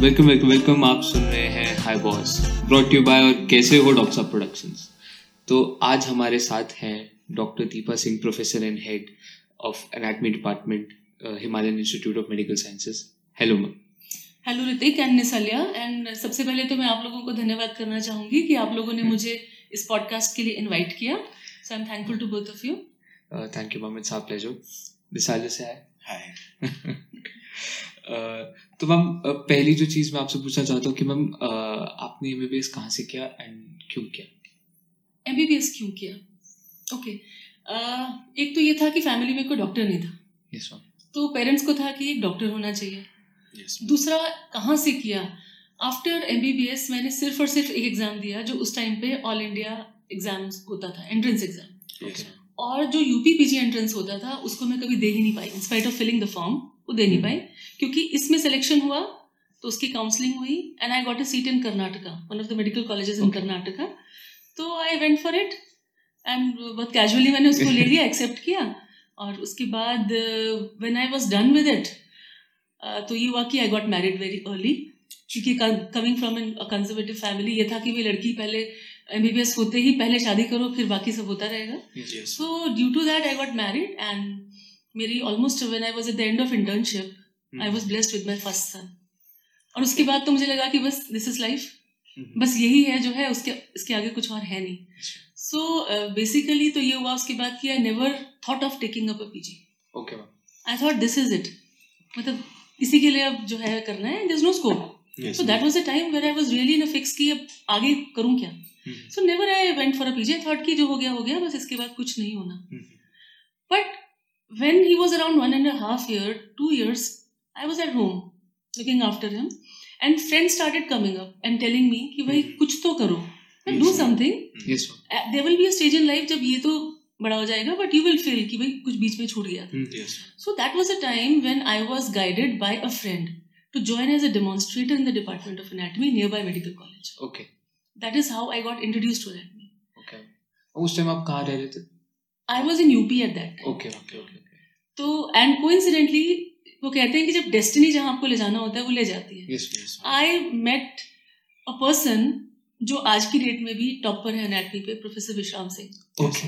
Welcome welcome welcome आप सुन रहे हैं hi boss brought you by और कैसे हो डॉक्टर साहब प्रोडक्शंस तो आज हमारे साथ हैं doctor Deepa Singh professor and head of anatomy department Himalayan institute of medical sciences hello ma'am hello Hrithik and निसलिया and सबसे पहले तो मैं आप लोगों को धन्यवाद करना चाहूँगी कि आप लोगों ने मुझे इस पॉडकास्ट के लिए इनवाइट किया। So I am thankful to both of you thank you ma'am it's our pleasure दिसाले से आए। हाय तो मैम पहली जो चीज़ मैं आपसे पूछना चाहता हूँ कि मैम आपने एम बी बी एस कहाँ से किया एंड क्यों किया? एम बी बी एस क्यों किया? ओके एक तो ये था कि फैमिली में कोई डॉक्टर नहीं था। यस मैम तो पेरेंट्स को था कि एक डॉक्टर होना चाहिए। यस दूसरा कहाँ से किया? After M B B S मैंने सिर्फ़ और सिर्फ़ एक एग्ज़ाम दिया जो उस टाइम पे ऑल इंडिया एग्ज़ाम्स होता था एंट्रेंस एग्ज़ाम यस और जो यूपी पीजी एंट्रेंस होता था उसको मैं कभी दे ही नहीं पाई in spite of filling the form वो दे नहीं पाई। क्योंकि इसमें सिलेक्शन हुआ तो उसकी काउंसलिंग हुई and I got a seat in Karnataka one of the medical colleges in Karnataka तो I went for it and बहुत कैजुअली मैंने उसको ले लिया एक्सेप्ट किया। और उसके बाद when I was done with it तो ये हुआ कि I got married very early क्योंकि coming from an conservative family ये था कि भाई लड़की पहले एम बी बी एस होते ही पहले शादी करो फिर बाकी सब होता रहेगा। So due to that I got married and मेरी when I was at the end of internship, Hmm. I was blessed with my first son. और उसके बाद तो मुझे लगा कि बस दिस इज़ लाइफ। बस यही है जो है उसके इसके आगे कुछ और है नहीं. सो बेसिकली तो ये हुआ उसके बाद कि I never thought of taking up a PG okay I thought this is it मतलब इसी के लिए अब जो है करना है this no scope so that was a time where I was really in a fix कि अब आगे करूँ क्या? So never I went for a PG I thought कि जो हो गया हो गया बस इसके बाद कुछ नहीं होना. But when he was around one and a half year, two years, I was at home looking after him, and friends started coming up and telling me कि भाई Mhm. कुछ तो करो do Yes. something. Yes ma'am Uh, There will be a stage in life जब ये तो बड़ा हो जाएगा but you will feel कि भाई कुछ बीच में छूट गया yes So that was a time when I was guided by a friend to join as a demonstrator in the Department of Anatomy nearby Medical College. Okay That is how I got introduced to anatomy. Okay उस time आप कहाँ रह रहे थे I was in UP at that time. Okay okay okay तो and coincidentally वो कहते हैं कि जब डेस्टिनी जहाँ आपको ले जाना होता है वो ले जाती है। आई मेट अ पर्सन जो आज की डेट में भी टॉपर है एनाटमी पे professor Vishram Singh okay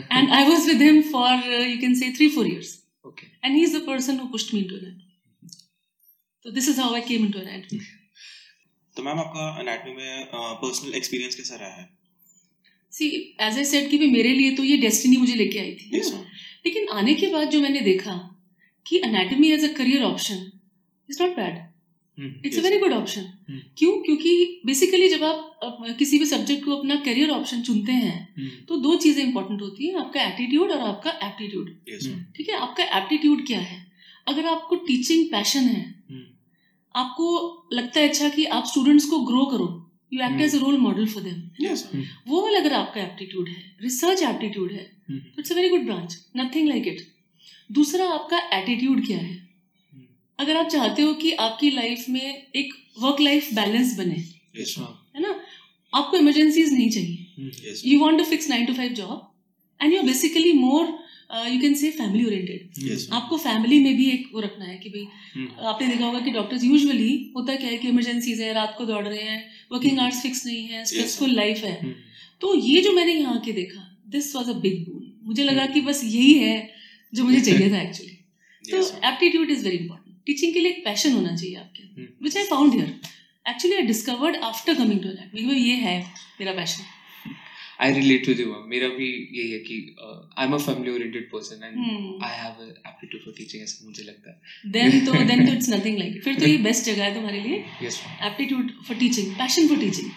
and I was with him for you can say three four years okay and he is the person who pushed me into anatomy तो this is how I came into anatomy तो ma'am आपका anatomy में personal experience कैसा रहा है? सी as I said कि भाई मेरे लिए तो ये डेस्टिनी मुझे लेके आई थी? लेकिन आने के बाद जो मैंने देखा कि anatomy as a career option is not bad it's a very good option Hmm. क्यों? क्योंकि बेसिकली जब आप किसी भी सब्जेक्ट को अपना करियर ऑप्शन चुनते हैं तो दो चीज़ें इंपॉर्टेंट होती हैं आपका एटीट्यूड और आपका एप्टीट्यूड ठीक है? आपका एप्टीट्यूड क्या है? अगर आपको टीचिंग पैशन है आपको लगता है अच्छा कि आप स्टूडेंट्स को ग्रो करो you act Hmm. As role model for them वो वाला अगर आपका एप्टीट्यूड है रिसर्च एप्टीट्यूड है तो it's a very good branch nothing like it दूसरा आपका एटीट्यूड क्या है? अगर आप चाहते हो कि आपकी लाइफ में एक वर्क लाइफ बैलेंस बने है ना? आपको इमरजेंसीज नहीं चाहिए। You want to fix nine to five job and you are basically more you can say family oriented आपको फैमिली में भी एक वो रखना है कि भाई hmm. आपने देखा होगा कि डॉक्टर्स यूजुअली होता क्या है कि इमरजेंसीज है रात को दौड़ रहे हैं वर्किंग आवर्स फिक्स नहीं है स्ट्रेसफुल लाइफ है। तो ये जो मैंने यहाँ के देखा this was a big boon मुझे लगा कि बस यही है जो मुझे चाहिए था एक्चुअली तो aptitude is very important teaching के लिए एक पैशन होना चाहिए आपके। Hmm. Which I found here actually I discovered after coming to that ये है मेरा passion I relate to you मेरा भी यही है कि I am a family oriented person and Hmm. I have aptitude for teaching ऐसा मुझे लगता है। देन तो देन तो इट्स नथिंग लाइक फिर तो ये बेस्ट जगह है तुम्हारे लिए। Aptitude for teaching passion for teaching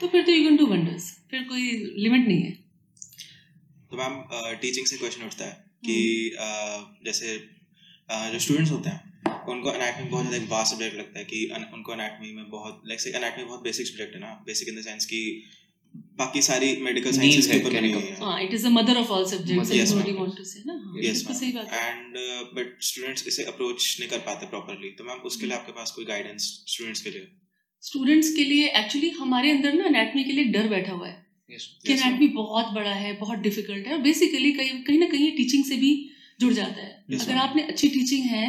तो फिर तो यू कैन डू वंडर्स फिर कोई लिमिट नहीं है। तो मैम टीचिंग से क्वेश्चन उठता है कि अह, जैसे जो स्टूडेंट्स होते हैं उनको एनाटमी बहुत ज़्यादा एक वास्ट सब्जेक्ट लगता है कि उनको एनाटमी में बहुत लाइक से एनाटमी बहुत बेसिक सब्जेक्ट है ना बेसिक इन द सेंस कि बाकी सारी मेडिकल साइंसेस के ऊपर बनी हुई है। हाँ it is the mother of all subjects Yes, is what you want to say ना? यस बिल्कुल सही बात है। एंड बट स्टूडेंट्स इसे अप्रोच नहीं कर पाते प्रॉपरली तो मैम उसके लिए आपके पास कोई गाइडेंस स्टूडेंट्स के लिए? स्टूडेंट्स के लिए एक्चुअली हमारे अंदर ना एनाटमी के लिए डर बैठा हुआ है यस कि Yes, बहुत बड़ा है बहुत डिफ़िकल्ट है। और बेसिकली कहीं कहीं ना कहीं टीचिंग से भी जुड़ जाता है। Yes, अगर आपने अच्छी टीचिंग है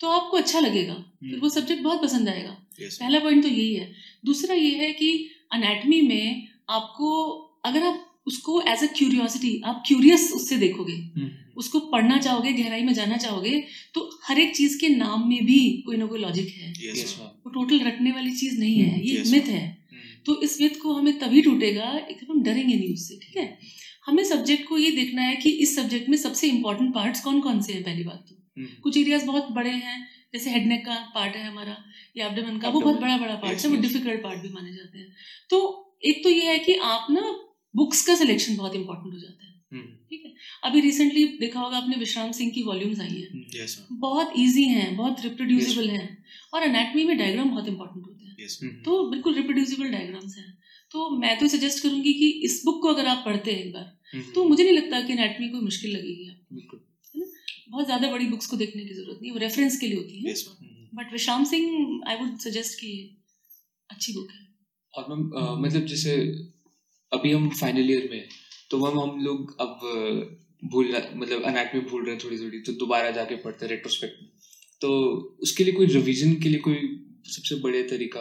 तो आपको अच्छा लगेगा। फिर वो सब्जेक्ट बहुत पसंद आएगा। पहला पॉइंट तो यही है। दूसरा ये है कि अनेटमी में आपको अगर आप उसको एज अ क्यूरियोसिटी आप क्यूरियस उससे देखोगे हम्म, उसको पढ़ना चाहोगे गहराई में जाना चाहोगे तो हर एक चीज़ के नाम में भी कोई ना कोई लॉजिक है। Yes. वो टोटल रटने वाली चीज़ नहीं है ये Yes, मिथ है। Hmm. तो इस मिथ को हमें तभी टूटेगा एकदम हम डरेंगे नहीं उससे ठीक है? हमें सब्जेक्ट को ये देखना है कि इस सब्जेक्ट में सबसे इंपॉर्टेंट पार्ट्स कौन कौन से हैं पहली बात तो। हम्म, कुछ एरियाज़ बहुत बड़े हैं जैसे हेडनेक का पार्ट है हमारा या एब्डोमेन का वो बहुत बड़ा बड़ा पार्ट है वो डिफ़िकल्ट पार्ट भी माने जाते हैं। तो एक तो ये है कि आप ना बुक्स का सिलेक्शन बहुत इंपॉर्टेंट हो जाता है। हम्म, ठीक है? अभी रिसेंटली देखा होगा आपने विश्राम सिंह की वॉल्यूम्स आई हैं। yes, बहुत इजी हैं बहुत रिप्रोड्यूसिबल yes, हैं। और एनाटमी में डायग्राम बहुत इंपॉर्टेंट होते हैं। Yes, हम्म, तो बिल्कुल रिप्रोड्यूसिबल डायग्राम्स हैं। तो मैं तो सजेस्ट करूँगी कि इस बुक को अगर आप पढ़ते हैं एक बार हम्म, तो मुझे नहीं लगता कि एनाटमी कोई मुश्किल लगेगी आपको। बिल्कुल। बहुत ज़्यादा बड़ी बुक्स को देखने की ज़रूरत नहीं वो रेफरेंस के लिए होती है. हम्म, बट विश्राम सिंह आई वुड सजेस्ट कि अच्छी बुक है। और मैम मतलब जैसे अभी हम फाइनल ईयर में हैं, तो मैम हम लोग अब भूल मतलब अनाटमी भूल रहे हैं थोड़ी थोड़ी तो दोबारा जाके पढ़ते हैं रेट्रोस्पेक्ट में। तो उसके लिए कोई रिवीजन के लिए कोई सबसे बड़े तरीका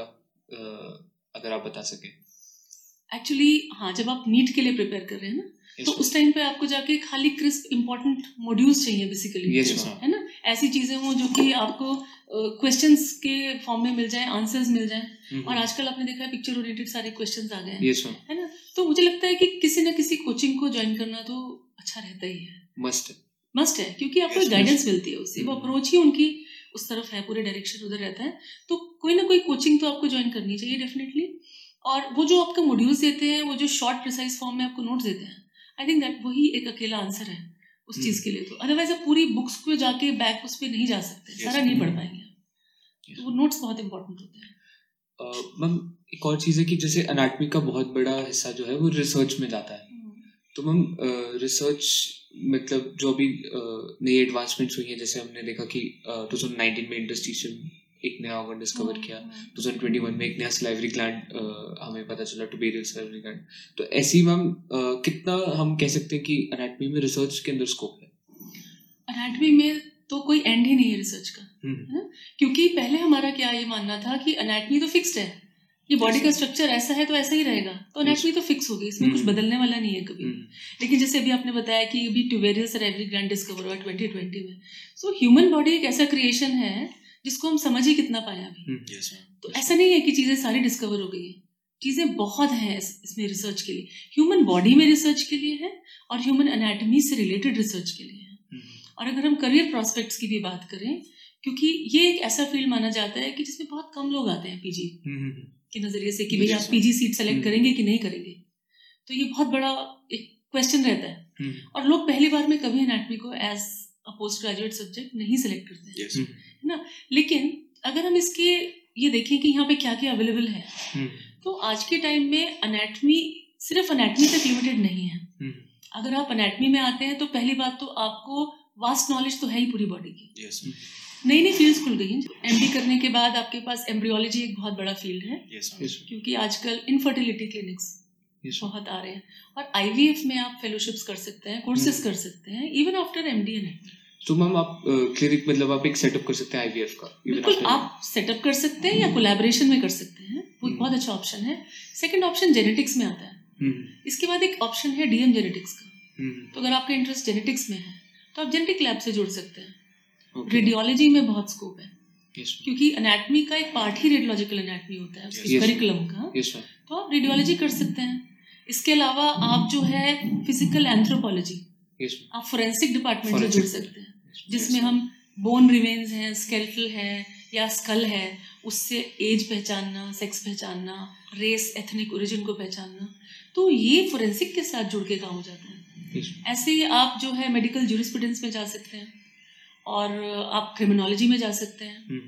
अगर आप बता सके। एक्चुअली हाँ जब आप नीट के लिए प्रिपेयर कर रहे हैं ना तो उस टाइम पे आपको जाके खाली क्रिस्प इम्पोर्टेंट मॉड्यूल्स चाहिए बेसिकली Yes, है ना? ऐसी चीज़ें हों जो कि आपको क्वेश्चंस uh, के फॉर्म में मिल जाए आंसर्स मिल जाए। और आजकल आपने देखा है पिक्चर ओरिएंटेड सारे क्वेश्चंस आ गए हैं। मैम है ना? तो मुझे लगता है कि किसी ना किसी कोचिंग को ज्वाइन करना तो अच्छा रहता ही है। मस्ट मस्ट है क्योंकि आपको Yes, गाइडेंस मिलती है उससे। वो। अप्रोच ही उनकी उस तरफ़ है पूरे डायरेक्शन उधर रहता है। तो कोई ना कोई कोचिंग तो आपको ज्वाइन करनी चाहिए डेफिनेटली और वो जो आपका मॉड्यूल्स देते हैं वो जो शॉर्ट प्रिसाइज फॉर्म में आपको नोट्स देते हैं आई थिंक दैट वही एक अकेला आंसर है। उस चीज़ के लिए तो। अदरवाइज़ आप पूरी बुक्स पे जाके बैक उस पे नहीं जा सकते। Yes, सारा नहीं पढ़ हम्म। पाएँगे Yes. तो वो नोट्स बहुत इंपॉर्टेंट होते हैं। मैम एक और चीज़ है कि जैसे अनाटमी का बहुत बड़ा हिस्सा जो है वो रिसर्च में जाता है। तो मैम रिसर्च मतलब जो अभी नई एडवांसमेंट्स हुई हैं जैसे हमने देखा कि टू थाउज़ेंड नाइनटीन में इंटरस्टिशियल एक नया ऑर्गन डिस्कवर किया। हम्म, 2021 में एक नया सलाइवरी ग्लैंड हमें पता चला टुबेरियल सलाइवरी ग्लैंड तो ऐसी मैम कितना हम कह सकते हैं कि अनाटमी में रिसर्च के अंदर स्कोप है? अनाटमी में तो कोई एंड ही नहीं है रिसर्च का हम्म, क्योंकि पहले हमारा क्या ये मानना था कि अनाटमी तो फिक्स्ड है। ये बॉडी का स्ट्रक्चर ऐसा है तो ऐसा ही रहेगा। तो अनाटमी तो फिक्स होगी इसमें कुछ हम्म। बदलने वाला नहीं है कभी। हम्म, लेकिन जैसे अभी आपने बताया कि अभी ट्यूबेरियल सेरेब्रल ग्लैंड डिस्कवर हुआ 2020 में। सो ह्यूमन बॉडी एक ऐसा क्रिएशन है जिसको हम समझ ही कितना पाए अभी। हम्म, yes, तो ऐसा नहीं है कि चीज़ें सारी डिस्कवर हो गई हैं। चीज़ें बहुत हैं इस- इसमें रिसर्च के लिए। ह्यूमन बॉडी में रिसर्च के लिए है और ह्यूमन एनाटमी से रिलेटेड रिसर्च के लिए है। हम्म, और अगर हम करियर प्रोस्पेक्ट्स की भी बात करें क्योंकि ये एक ऐसा फ़ील्ड माना जाता है कि जिसमें बहुत कम लोग आते हैं पीजी हम्म, के नज़रिए से कि भाई आप पीजी सीट सेलेक्ट। करेंगे कि नहीं करेंगे। तो ये बहुत बड़ा एक क्वेश्चन रहता है। और लोग पहली बार में कभी एनाटमी को एज पोस्ट ग्रेजुएट सब्जेक्ट नहीं सेलेक्ट करते हैं। Yes, हम्म, लेकिन अगर हम इसके ये देखें कि यहाँ पे क्या क्या अवेलेबल है हम्म, तो आज के टाइम में अनेटमी सिर्फ़ अनेटमी तक लिमिटेड नहीं है। हम्म, अगर आप अनेटमी में आते हैं तो पहली बात तो आपको वास्ट नॉलेज तो है ही पूरी बॉडी की। Yes, नई नई फील्ड्स खुल गई हैं। एमडी करने के बाद आपके पास एम्ब्रियोलॉजी एक बहुत बड़ा फ़ील्ड है। Yes, क्योंकि आजकल इनफर्टिलिटी क्लिनिक्स yes, बहुत आ रहे हैं। और आईवीएफ में आप फेलोशिप्स कर सकते हैं कोर्सेज हम्म। कर सकते हैं इवन आफ्टर एमडी एंड तो मैम आप क्लिनिक मतलब आप एक सेटअप कर सकते हैं आईवीएफ का बिल्कुल आप सेटअप कर सकते हैं या कोलैबोरेशन में कर सकते हैं वो हम्म। बहुत अच्छा ऑप्शन है। सेकंड ऑप्शन जेनेटिक्स में आता है। हम्म, इसके बाद एक ऑप्शन है डीएम जेनेटिक्स का। तो अगर आपका इंटरेस्ट जेनेटिक्स में है तो आप जेनेटिक लैब से जुड़ सकते हैं। रेडियोलॉजी में बहुत स्कोप है। क्योंकि एनाटमी का एक पार्ट ही रेडियोलॉजिकल एनाटमी होता है उसके करिकुलम का। तो आप रेडियोलॉजी कर सकते हैं। इसके अलावा आप जो है फ़िज़िकल एंथ्रोपोलॉजी yes, आप फोरेंसिक डिपार्टमेंट से जुड़ सकते हैं yes. जिसमें हम बोन रिमेन्स हैं स्केल्टल है या स्कल है उससे एज पहचानना सेक्स पहचानना रेस एथनिक ओरिजिन को पहचानना तो ये फोरेंसिक के साथ जुड़ के काम हो जाता है। ऐसे ही आप जो है मेडिकल जूरिस्प्रूडेंस में जा सकते हैं और आप क्रिमिनोलॉजी में जा सकते हैं। हम्म,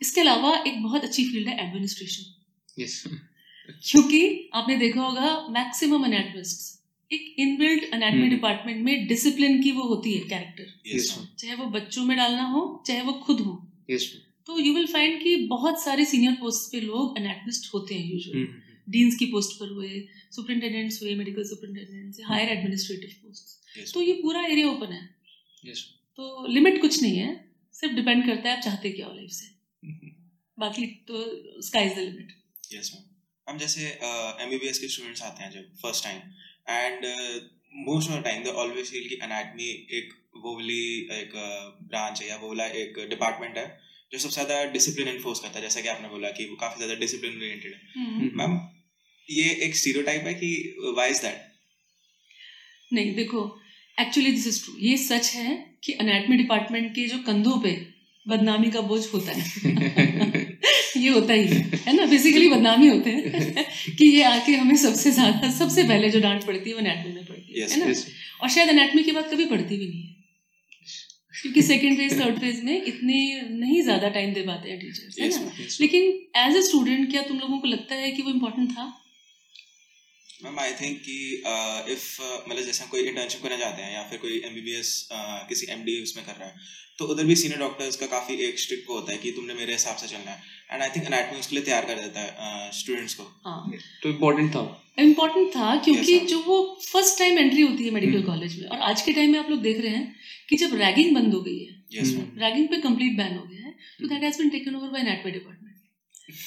इसके अलावा एक बहुत अच्छी फ़ील्ड है एडमिनिस्ट्रेशन. क्योंकि आपने देखा होगा मैक्सिमम अनेटमिस्ट एक इनबिल्ट अनेटमी हम्म। डिपार्टमेंट में डिसिप्लिन की वो होती है कैरेक्टर yes. चाहे वो बच्चों में डालना हो चाहे वो खुद हो। Yes, तो यू विल फाइंड कि बहुत सारे सीनियर पोस्ट पे लोग अनेटमिस्ट होते हैं यूजुअली हम्म, डीन्स की पोस्ट पर हुए सुपरिटेंडेंट्स हुए medical superintendents higher administrative post तो ये पूरा एरिया ओपन है। Yes, तो लिमिट कुछ नहीं है सिर्फ़ डिपेंड करता है आप चाहते क्या हो लाइफ से। बाकी तो स्काई इज़ द लिमिट हम जैसे एमबीबीएस के स्टूडेंट्स आते हैं जब first time and most of the time they always feel कि एनाटमी एक वो वाली एक ब्रांच है या वो वाला एक डिपार्टमेंट है जो सबसे ज़्यादा डिसिप्लिन इन्फोर्स करता है। जैसा कि आपने बोला कि वो काफ़ी ज़्यादा डिसिप्लिन ओरिएंटेड है। मैम ये एक स्टीरियोटाइप है कि व्हाई इज़ दैट नहीं देखो एक्चुअली दिस इज़ ट्रू ये सच है कि अनाटमी डिपार्टमेंट के जो कंधों पे बदनामी का बोझ होता है। ये होता ही है है ना? बेसिकली बदनामी होते हैं कि ये आके हमें सबसे ज़्यादा सबसे पहले जो डांट पड़ती है वो अनाटमी में पड़ती है Yes, है ना? और शायद अनाटमी के बाद कभी पड़ती भी नहीं है। क्योंकि सेकेंड फ़ेज़ थर्ड फ़ेज़ में इतने नहीं ज़्यादा टाइम दे पाते हैं टीचर्स है ना? लेकिन एज ए स्टूडेंट क्या तुम लोगों को लगता है कि वो इम्पोर्टेंट था? मैम आई थिंक कि इफ़ मतलब जैसे हम कोई इंटर्नशिप करने जाते हैं या फिर कोई एमबीबीएस किसी एमडी उसमें कर रहा है तो उधर भी सीनियर डॉक्टर्स का काफ़ी एक स्ट्रिक्ट होता है कि तुमने मेरे हिसाब से चलना है। एंड आई थिंक एनाटमी उसके लिए तैयार कर देता है स्टूडेंट्स को। हाँ। तो इम्पोर्टेंट था। इम्पोर्टेंट था क्योंकि Yes, जो वो फ़र्स्ट टाइम एंट्री होती है मेडिकल। कॉलेज में और आज के टाइम में आप लोग देख रहे हैं कि जब रैगिंग बंद हो गई है रैगिंग पे कंप्लीट बैन हो गया है तो that has been taken over by anatomy department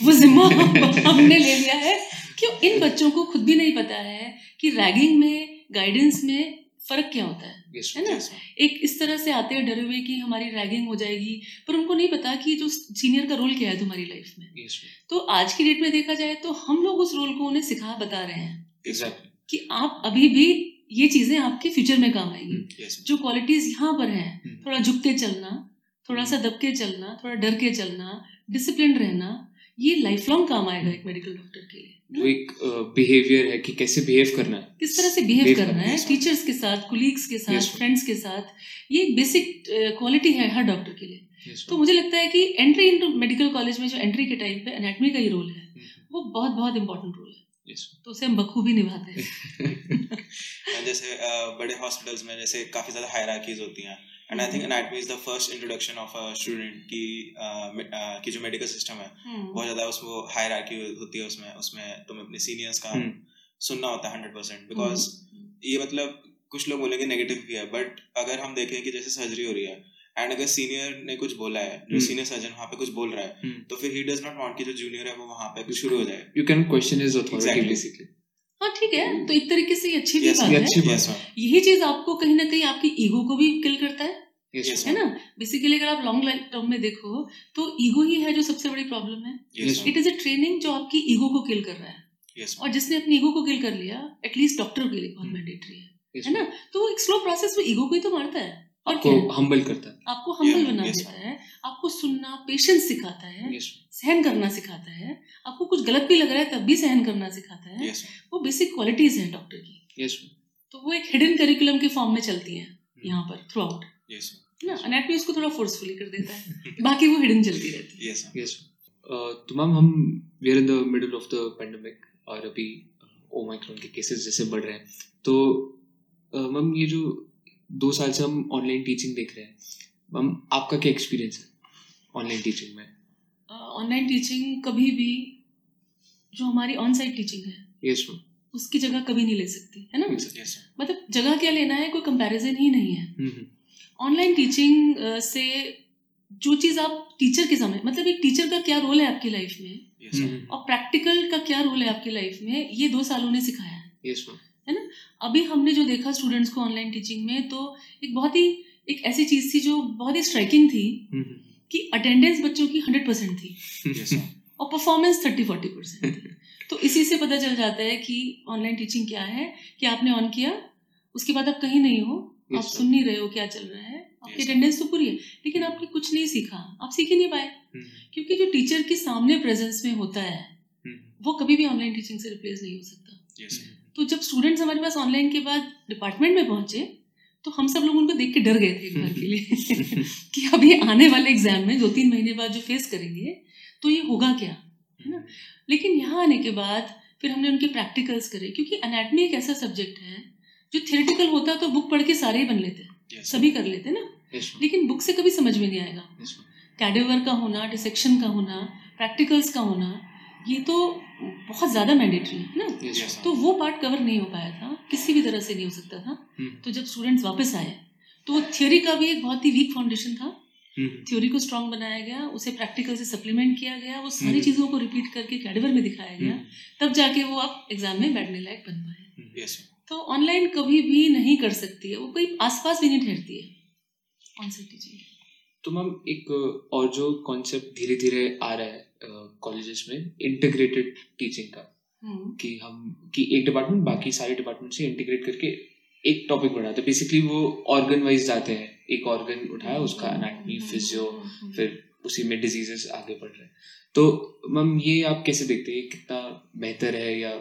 वो जिम्मा हमने ले लिया है। क्यों? इन बच्चों को खुद भी नहीं पता है कि रैगिंग में गाइडेंस में फ़र्क क्या होता है। यस है ना? मैम एक इस तरह से आते हैं डरे हुए कि हमारी रैगिंग हो जाएगी पर उनको नहीं पता कि जो सीनियर का रोल क्या है तुम्हारी लाइफ में। यस तो आज की डेट में देखा जाए तो हम लोग उस रोल को उन्हें सिखा बता रहे हैं एग्जैक्टली कि आप अभी भी ये चीज़ें आपके फ्यूचर में काम आएँगी। यस जो क्वालिटीज यहाँ पर हैं हम्म। थोड़ा झुक के चलना थोड़ा सा दब के चलना थोड़ा डर के चलना डिसिप्लिन रहना ये लाइफ लॉन्ग काम आएगा एक मेडिकल डॉक्टर के लिए जो एक बिहेवियर है कि कैसे बिहेव करना है। किस तरह से बिहेव करना करना है टीचर्स के साथ कुलीग्स के साथ फ्रेंड्स के साथ ये एक बेसिक क्वालिटी है हर डॉक्टर के लिए। तो मुझे लगता है कि एंट्री इनटू मेडिकल कॉलेज में जो एंट्री के टाइम पे एनाटमी का ही रोल है हम्म, वो बहुत बहुत इंपॉर्टेंट रोल है। तो उसे हम बखूबी निभाते हैं। जैसे बड़े हॉस्पिटल्स में जैसे काफ़ी ज़्यादा हायरार्कीज होती हैं। And I think anatomy is the first introduction of a student की की जो मेडिकल सिस्टम है बहुत ज़्यादा उसको हायरार्की होती है उसमें उसमें तुम अपने सीनियर्स का। सुनना होता है हंड्रेड परसेंट बिकॉज़ ये मतलब कुछ लोग बोलेंगे नेगेटिव भी है बट अगर हम देखें कि जैसे सर्जरी हो रही है एंड अगर सीनियर ने कुछ बोला है जो। सीनियर सर्जन वहाँ पे कुछ बोल रहा है। तो फिर ही डज नॉट वांट कि जो जूनियर है वो वहाँ पे कुछ शुरू हो जाए You can question his authority Exactly. हाँ ठीक है। तो एक तरीके से ये अच्छी भी Yes, बात है। यही चीज़ आपको कहीं ना कहीं आपकी ईगो को भी किल करता है। Yes, Yes, है ना? बेसिकली अगर आप लॉन्ग टर्म में देखो तो ईगो ही है जो सबसे बड़ी प्रॉब्लम है। इट इज़ अ ट्रेनिंग जो आपकी ईगो को किल कर रहा है। यस और जिसने अपनी ईगो को किल कर लिया एटलीस्ट डॉक्टर के लिए बहुत हम्म। मैंडेटरी है। Yes, है ना? तो एक स्लो प्रोसेस में ईगो को ही तो मारता है। आपको है? humble करता है. आपको हम्बल बना yes, देता है आपको सुनना पेशेंस सिखाता है Yes, सहन करना सिखाता है आपको कुछ गलत भी लग रहा है तब भी सहन करना सिखाता है। वो बेसिक क्वालिटीज हैं डॉक्टर की। Yes. तो वो एक हिडन करिकुलम के फॉर्म में चलती हैं यहाँ पर थ्रू आउट ना? अनाटमी उसको थोड़ा फोर्सफुली कर देता है। बाकी वो हिडन चलती रहती है. Uh, तो मैम हम we are in the middle of the pandemic और अभी ओमाइक्रोन के केसेस जैसे बढ़ रहे हैं। तो मैम ये जो दो साल से हम ऑनलाइन टीचिंग देख रहे हैं। मैम आपका क्या एक्सपीरियंस है ऑनलाइन टीचिंग में? ऑनलाइन टीचिंग कभी भी जो हमारी ऑन साइट टीचिंग है यस मैम उसकी जगह कभी नहीं ले सकती है ना? यस मतलब जगह क्या लेना है कोई कंपैरिजन ही नहीं है। हम्म ऑनलाइन टीचिंग से जो चीज़ आप टीचर के समय मतलब एक टीचर का क्या रोल है आपकी लाइफ में? यस और प्रैक्टिकल का क्या रोल है आपकी लाइफ में? ये दो सालों ने सिखाया है। मैम अभी हमने जो देखा स्टूडेंट्स को ऑनलाइन टीचिंग में तो एक बहुत ही एक ऐसी चीज़ थी जो बहुत ही स्ट्राइकिंग थी कि अटेंडेंस बच्चों की हंड्रेड परसेंट थी। और परफॉर्मेंस थर्टी फोर्टी परसेंट थी। तो इसी से पता चल जाता है कि ऑनलाइन टीचिंग क्या है कि आपने ऑन किया उसके बाद आप कहीं नहीं हो आप सुन नहीं रहे हो क्या चल रहा है आपकी अटेंडेंस तो पूरी है लेकिन आपने कुछ नहीं सीखा आप सीख ही नहीं पाए। क्योंकि जो टीचर के सामने प्रेजेंस में होता है वो कभी भी ऑनलाइन टीचिंग से रिप्लेस नहीं हो सकता। तो जब स्टूडेंट्स हमारे पास ऑनलाइन के बाद डिपार्टमेंट में पहुँचे तो हम सब लोग उनको देख के डर गए थे एक बार के लिए कि अभी आने वाले एग्ज़ाम में दो तीन महीने बाद जो फेस करेंगे तो ये होगा क्या? है ना? लेकिन यहाँ आने के बाद फिर हमने उनके प्रैक्टिकल्स करे क्योंकि अनाटमी एक ऐसा सब्जेक्ट है जो थियोरेटिकल होता तो बुक पढ़ के सारे ही बन लेते यस सभी कर लेते ना? मैम लेकिन बुक से कभी समझ में नहीं आएगा। कैडेवर का होना डिसेक्शन का होना प्रैक्टिकल्स का होना ये तो बहुत ज़्यादा मैंडेटरी है ना? Yes, तो वो पार्ट कवर नहीं हो पाया था किसी भी तरह से नहीं हो सकता था। हम्म। तो जब स्टूडेंट्स वापस आए तो वो थ्योरी का भी एक बहुत ही वीक फाउंडेशन था। थ्योरी को स्ट्रांग बनाया गया उसे प्रैक्टिकल से सप्लीमेंट किया गया वो सारी चीज़ों को रिपीट करके कैडेवर में दिखाया गया। तब जाके वो आप एग्ज़ाम में बैठने लायक बन पाए तो ऑनलाइन कभी भी नहीं कर सकती है वो कोई आसपास भी नहीं ठहरती है। साइट टीचिंग तो मैम एक और जो कॉन्सेप्ट धीरे धीरे आ रहा है कॉलेजेस में इंटीग्रेटेड टीचिंग का। कि हम कि एक डिपार्टमेंट बाकी सारे डिपार्टमेंट से इंटीग्रेट करके एक टॉपिक बढ़ाते बेसिकली वो ऑर्गन वाइज जाते हैं। एक ऑर्गन उठाया उसका अनाटमी फिजियो फिर उसी में डिजीजेस आगे बढ़ रहे हैं। तो मैम ये आप कैसे देखते हैं? कितना बेहतर है या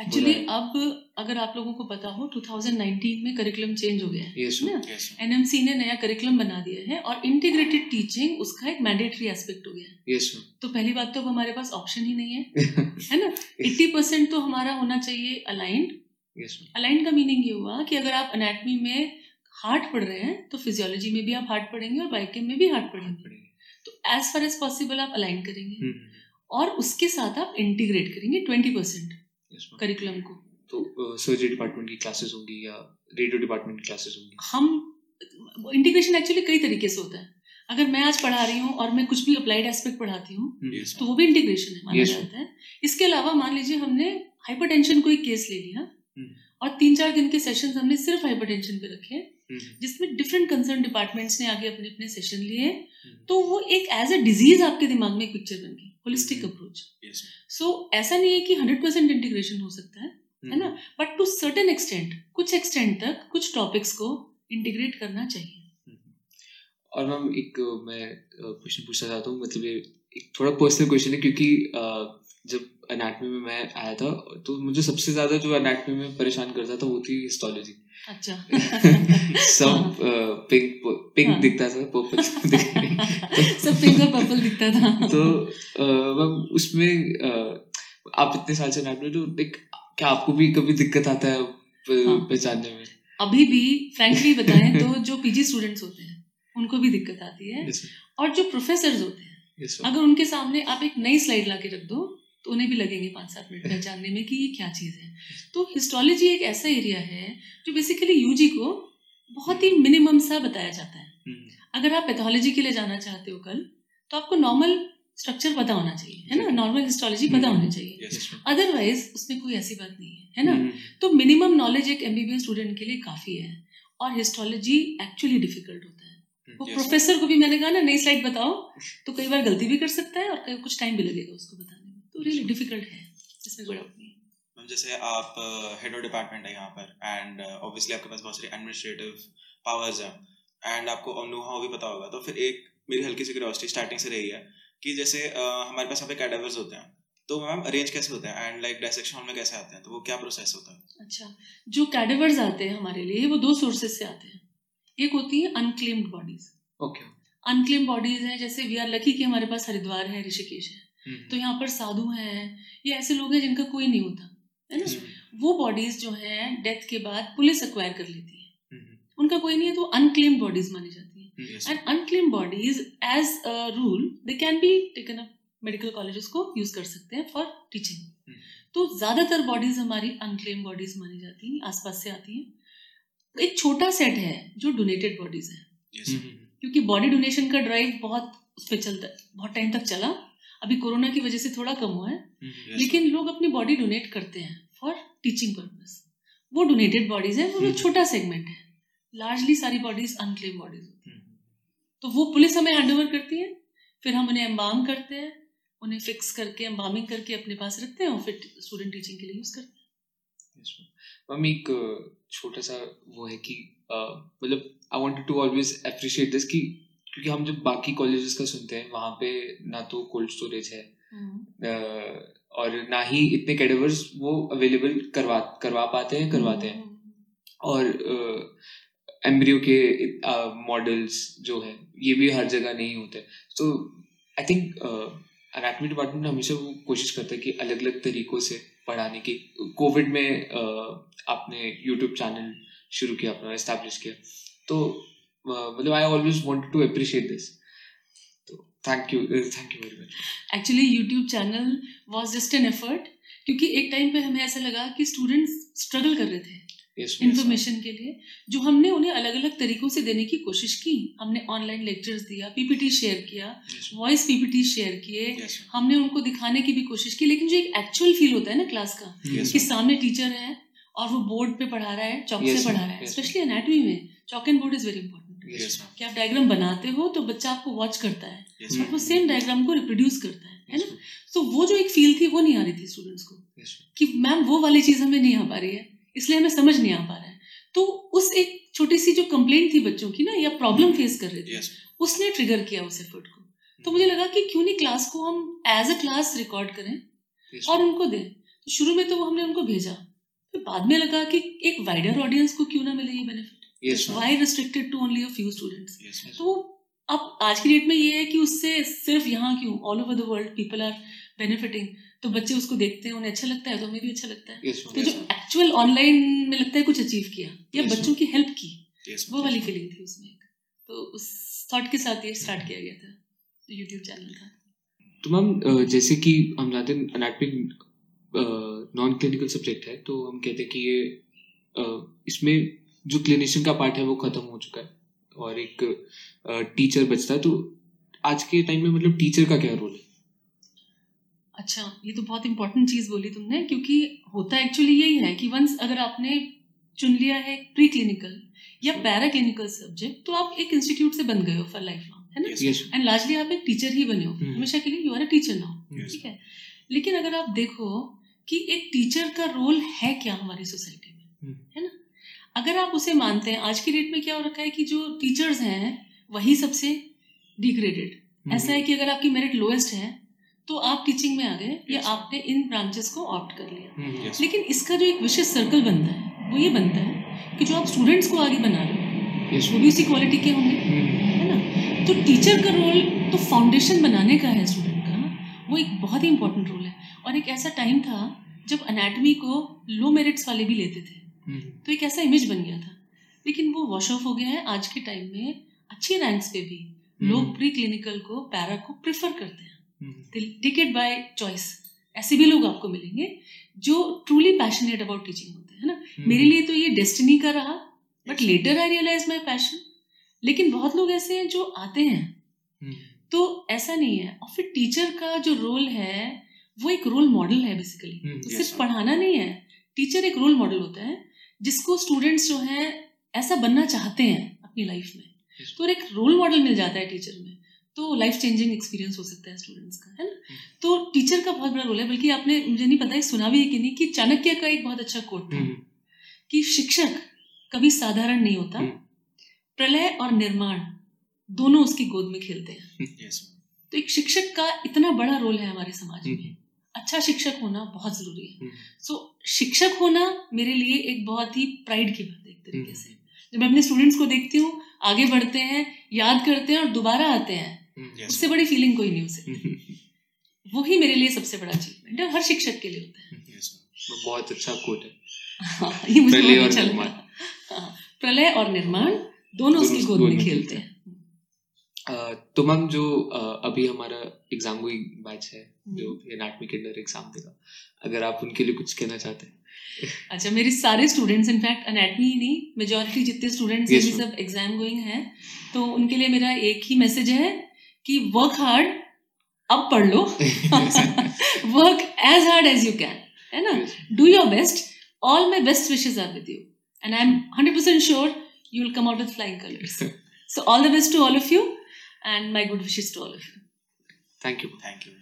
एक्चुअली अब अगर आप लोगों को पता हो 2019 में करिकुलम चेंज हो गया है yes, ना? एनएमसी yes, ने नया करिकुलम बना दिया है और इंटीग्रेटेड टीचिंग उसका एक मैंडेटरी एस्पेक्ट हो गया है। Yes, तो पहली बात तो अब हमारे पास ऑप्शन ही नहीं है है ना? एट्टी परसेंट तो हमारा होना चाहिए अलाइंड अलाइंड का मीनिंग ये हुआ कि अगर आप अनेटमी में हार्ट पढ़ रहे हैं तो फिजियोलॉजी में भी आप हार्ट पढ़ेंगे और बाइकेम में भी हार्ट पढ़ेंगे। तो एज फार एज पॉसिबल आप अलाइन करेंगे। हम्म। और उसके साथ आप इंटीग्रेट करेंगे ट्वेंटी परसेंट करिकुलम को। तो सर्जरी डिपार्टमेंट की क्लासेस होंगी या रेडियो डिपार्टमेंट की क्लासेस होंगी? हम इंटीग्रेशन एक्चुअली कई तरीके से होता है। अगर मैं आज पढ़ा रही हूँ और मैं कुछ भी अप्लाइड एस्पेक्ट पढ़ाती हूँ yes, तो वो भी इंटीग्रेशन है माना yes, जाता है। इसके अलावा मान लीजिए हमने हाइपरटेंशन को एक केस ले लिया hmm. और तीन चार दिन के सेशन हमने सिर्फ़ हाइपरटेंशन पे रखे hmm. जिसमें डिफरेंट कंसर्न डिपार्टमेंट्स ने आगे अपने अपने सेशन लिए hmm. तो वो एक एज अ डिज़ीज़ आपके दिमाग में एक पिक्चर बन गई होलिस्टिक अप्रोच सो ऐसा नहीं है कि हंड्रेड परसेंट इंटीग्रेशन हो सकता है। है ना? बट टू सर्टेन एक्सटेंट कुछ एक्सटेंट तक कुछ टॉपिक्स को इंटीग्रेट करना चाहिए। और मैम एक मैं क्वेश्चन पूछना चाहता हूँ मतलब ये एक थोड़ा पर्सनल क्वेश्चन है क्योंकि जब अनाटमी में मैं आया था तो मुझे सबसे ज़्यादा जो अनाटमी में परेशान करता था वो थी हिस्टोलॉजी अच्छा। सब पिंक पिंक हाँ. दिखता था पर्पल सब पिंक और पर्पल दिखता था। तो मैम उसमें आप इतने साल से नाटक तो लाइक क्या आपको भी कभी दिक्कत आता है हाँ. पहचानने में? अभी भी फ्रैंकली बताएँ तो जो पीजी स्टूडेंट्स होते हैं उनको भी दिक्कत आती है। और जो प्रोफेसर होते हैं अगर उनके सामने आप एक नई स्लाइड ला के रख दो तो उन्हें भी लगेंगे पाँच सात मिनट पहचानने में कि ये क्या चीज़ है। तो हिस्टोलॉजी एक ऐसा एरिया है जो बेसिकली यूजी को बहुत ही मिनिमम सा बताया जाता है। हम्म। अगर आप पैथोलॉजी के लिए जाना चाहते हो कल तो आपको नॉर्मल स्ट्रक्चर पता होना चाहिए है ना? नॉर्मल हिस्टोलॉजी पता हम्म। होनी चाहिए। अदरवाइज़ उसमें कोई ऐसी बात नहीं है है ना? हम्म। तो मिनिमम नॉलेज एक एमबीबीएस स्टूडेंट के लिए काफ़ी है और हिस्टोलॉजी एक्चुअली डिफ़िकल्ट होता है। वो प्रोफेसर को भी मैंने कहा ना नई स्लाइड बताओ तो कई बार गलती भी कर सकता है और कुछ टाइम भी लगेगा उसको बताने में। तो रियली डिफ़िकल्ट है इसमें कोई डाउट नहीं मैम जैसे आप हेड ऑफ़ डिपार्टमेंट है यहाँ पर एंड ऑब्वियसली uh, आपके पास बहुत सारी एडमिनिस्ट्रेटिव पावर्स हैं एंड आपको अनुभव भी पता होगा तो फिर एक मेरी हल्की सी क्यूरियोसिटी स्टार्टिंग से रही है कि जैसे हमारे पास यहाँ पे कैडेवर्स होते हैं तो मैम अरेंज कैसे होते हैं? एंड लाइक डायसेक्शन हॉल में कैसे आते हैं? तो वो क्या प्रोसेस होता है? अच्छा जो कैडेवर्स आते हैं हमारे लिए वो दो सोर्सेज से आते हैं। एक होती है unclaimed bodies okay unclaimed bodies हैं जैसे वी आर लकी कि हमारे पास हरिद्वार है ऋषिकेश है। हम्म। तो यहाँ पर साधु हैं ये ऐसे लोग हैं जिनका कोई नहीं होता है ना? वो बॉडीज जो है डेथ के बाद पुलिस अक्वायर कर लेती है। हम्म। उनका कोई नहीं है तो अनक्लेम बॉडीज मानी जाती है। And unclaimed bodies as a rule they can be taken up medical colleges को यूज़ कर सकते हैं फॉर टीचिंग। तो ज़्यादातर बॉडीज हमारी अनक्लेम बॉडीज मानी जाती हैं आसपास से आती हैं। एक छोटा सेट है जो डोनेटेड बॉडीज है। क्योंकि बॉडी डोनेशन का ड्राइव बहुत उस पर चलता बहुत टाइम तक चला। अभी कोरोना की वजह से थोड़ा कम हुआ है। हम्म, लेकिन लोग अपनी बॉडी डोनेट करते हैं फॉर टीचिंग पर्पज वो डोनेटेड बॉडीज है वो। छोटा सेगमेंट है। लार्जली सारी बॉडीज अनक्लेम बॉडीज होती हैं। तो वो पुलिस हमें हैंड करती है फिर हम उन्हें एम्बाम करते हैं उन्हें फिक्स करके एम्बामिंग करके अपने पास रखते हैं और फिर स्टूडेंट टीचिंग के लिए यूज़ करते हैं मम्मी एक छोटा सा वो है कि मतलब I wanted to always appreciate this कि क्योंकि हम जब बाकी कॉलेजेस का सुनते हैं वहाँ पे ना तो कोल्ड स्टोरेज है हम्म। और ना ही इतने कैडेवर्स वो अवेलेबल करवा करवा पाते हैं करवाते हैं हम्म। और एम्ब्रियो के मॉडल्स uh, जो है ये भी हर जगह नहीं होते। तो आई थिंक अनाटमी डिपार्टमेंट हमेशा वो कोशिश करता है कि अलग अलग तरीकों से पढ़ाने की। कोविड में uh, आपने यूट्यूब चैनल शुरू किया अपना इस्टेब्लिश किया। तो मतलब I always wanted to appreciate this तो thank you thank you very much actually YouTube channel was just an effort क्योंकि एक टाइम पे हमें ऐसा लगा कि स्टूडेंट्स स्ट्रगल कर रहे थे। इन्फॉर्मेशन के लिए जो हमने उन्हें अलग अलग तरीकों से देने की कोशिश की। हमने ऑनलाइन लेक्चर्स दिया पीपीटी शेयर किया वॉइस पीपीटी शेयर किए। हमने उनको दिखाने की भी कोशिश की लेकिन जो एक एक्चुअल फील होता है ना क्लास का कि सामने टीचर है और वो बोर्ड पे पढ़ा रहा है चौक से पढ़ा रहा है स्पेशली एनाटमी में chalk and board is very important कि आप डायग्राम बनाते हो तो बच्चा आपको वॉच करता है और वो सेम डायग्राम को रिप्रोड्यूस करता है है ना? तो वो जो एक फील थी वो नहीं आ रही थी स्टूडेंट्स को कि मैम वो वाली चीज़ हमें नहीं आ पा रही है। इसलिए हमें समझ नहीं आ पा रहा है। तो उस एक छोटी सी जो कंप्लेंट थी बच्चों की ना या प्रॉब्लम फेस कर रहे थे yes. उसने ट्रिगर किया उस एफर्ट को। तो मुझे लगा कि क्यों नहीं क्लास को हम एज अ क्लास रिकॉर्ड करें yes. और उनको दें। तो शुरू में तो वो हमने उनको भेजा। फिर बाद में लगा कि एक वाइडर ऑडियंस को क्यों ना मिले ये benefit why restricted to only a few students तो अब आज की डेट में ये है कि उससे सिर्फ़ यहाँ क्यों? All over the world people are benefiting तो बच्चे उसको देखते हैं उन्हें अच्छा लगता है तो हमें भी अच्छा लगता है। Yes, तो yes, जो एक्चुअल ऑनलाइन में लगता है कुछ अचीव किया या yes, बच्चों की हेल्प की वो वाली फीलिंग थी उसमें तो उस थॉट के साथ ये स्टार्ट किया गया था यूट्यूब चैनल था तो मैम जैसे कि हम जानते हैं अनाटमिक नॉन क्लिनिकल सब्जेक्ट है तो हम कहते हैं कि ये इसमें जो क्लिनिशियन का पार्ट है वो खत्म हो चुका है और एक टीचर बचता है। तो आज के टाइम में मतलब टीचर का क्या रोल है? अच्छा ये तो बहुत इंपॉर्टेंट चीज़ बोली तुमने क्योंकि होता एक्चुअली यही है कि वंस अगर आपने चुन लिया है प्री क्लिनिकल या पैरा क्लिनिकल सब्जेक्ट तो आप एक इंस्टीट्यूट से बन गए हो फॉर लाइफ लॉन्ग है ना? एंड लार्जली आप एक टीचर ही बने हो hmm. हमेशा के लिए you are a teacher now ठीक है? लेकिन अगर आप देखो कि एक टीचर का रोल है क्या हमारी सोसाइटी में hmm. है ना? अगर आप उसे मानते हैं आज की डेट में क्या हो रखा है कि जो टीचर्स हैं वही सबसे डिग्रेडेड hmm. ऐसा है कि अगर आपकी मेरिट लोएस्ट है तो आप टीचिंग में आ गए या आपने इन ब्रांचेस को ऑप्ट कर लिया। Hmm, लेकिन इसका जो एक विशेष सर्कल बनता है वो ये बनता है कि जो आप स्टूडेंट्स को आगे बना रहे हो वो भी उसी क्वालिटी के होंगे hmm. है ना? तो टीचर का रोल तो फाउंडेशन बनाने का है स्टूडेंट का वो एक बहुत ही इंपॉर्टेंट रोल है। और एक ऐसा टाइम था जब अनाटमी को लो मेरिट्स वाले भी लेते थे। Hmm. तो एक ऐसा इमेज बन गया था। लेकिन वो वॉश ऑफ़ हो गया है आज के टाइम में अच्छी रैंक्स पे भी। लोग प्री क्लिनिकल को पैरा को प्रेफर करते हैं। टिकट बाय चॉइस ऐसे भी लोग आपको मिलेंगे जो ट्रूली पैशनेट अबाउट टीचिंग होते हैं ना? Hmm. मेरे लिए तो ये डेस्टिनी का रहा but later I realise my passion लेकिन बहुत लोग ऐसे हैं जो आते हैं। Hmm. तो ऐसा नहीं है। और फिर टीचर का जो रोल है वो एक रोल मॉडल है बेसिकली hmm, तो सिर्फ़ पढ़ाना नहीं है। टीचर एक रोल मॉडल होता है जिसको स्टूडेंट्स जो हैं ऐसा बनना चाहते हैं अपनी लाइफ में। तो एक रोल मॉडल मिल जाता है टीचर में। तो लाइफ चेंजिंग एक्सपीरियंस हो सकता है स्टूडेंट्स का है ना? हम्म। तो टीचर का बहुत बड़ा रोल है बल्कि आपने मुझे नहीं पता है सुना भी है कि नहीं कि चाणक्य का एक बहुत अच्छा कोट था हम्म। कि शिक्षक कभी साधारण नहीं होता हम्म। प्रलय और निर्माण दोनों उसकी गोद में खेलते हैं। तो एक शिक्षक का इतना बड़ा रोल है हमारे समाज में। अच्छा शिक्षक होना बहुत ज़रूरी है। सो so, शिक्षक होना मेरे लिए एक बहुत ही प्राइड की बात है एक तरीके से। जब मैं अपने स्टूडेंट्स को देखती हूँ आगे बढ़ते हैं याद करते हैं और दोबारा आते हैं yes. उससे बड़ी फीलिंग कोई नहीं हो सकती वो ही मेरे लिए सबसे बड़ा अचीवमेंट है हर शिक्षक के लिए होता है। yes. बहुत अच्छा कोट है। हाँ, ये मुझे बहुत अच्छा लगा। हाँ, प्रलय और निर्माण दोनों उसकी गोद में खेलते हैं। तो मैम जो अभी हमारा एग्ज़ाम गोइंग बैच है जो एनाटमी के अंदर एग्ज़ाम देगा। अगर आप उनके लिए कुछ कहना चाहते हैं। अच्छा मेरे सारे स्टूडेंट्स इनफैक्ट अनेटमी ही नहीं मेजोरिटी जितने स्टूडेंट्स yes, सब एग्ज़ाम गोइंग हैं तो उनके लिए मेरा एक ही मैसेज है कि वर्क हार्ड अब पढ़ लो। Work as hard as you can है ना? Do your best all my best wishes are with you and I am hundred percent sure you will come out with flying colours so all the best to all of you and my good wishes to all of you thank you thank you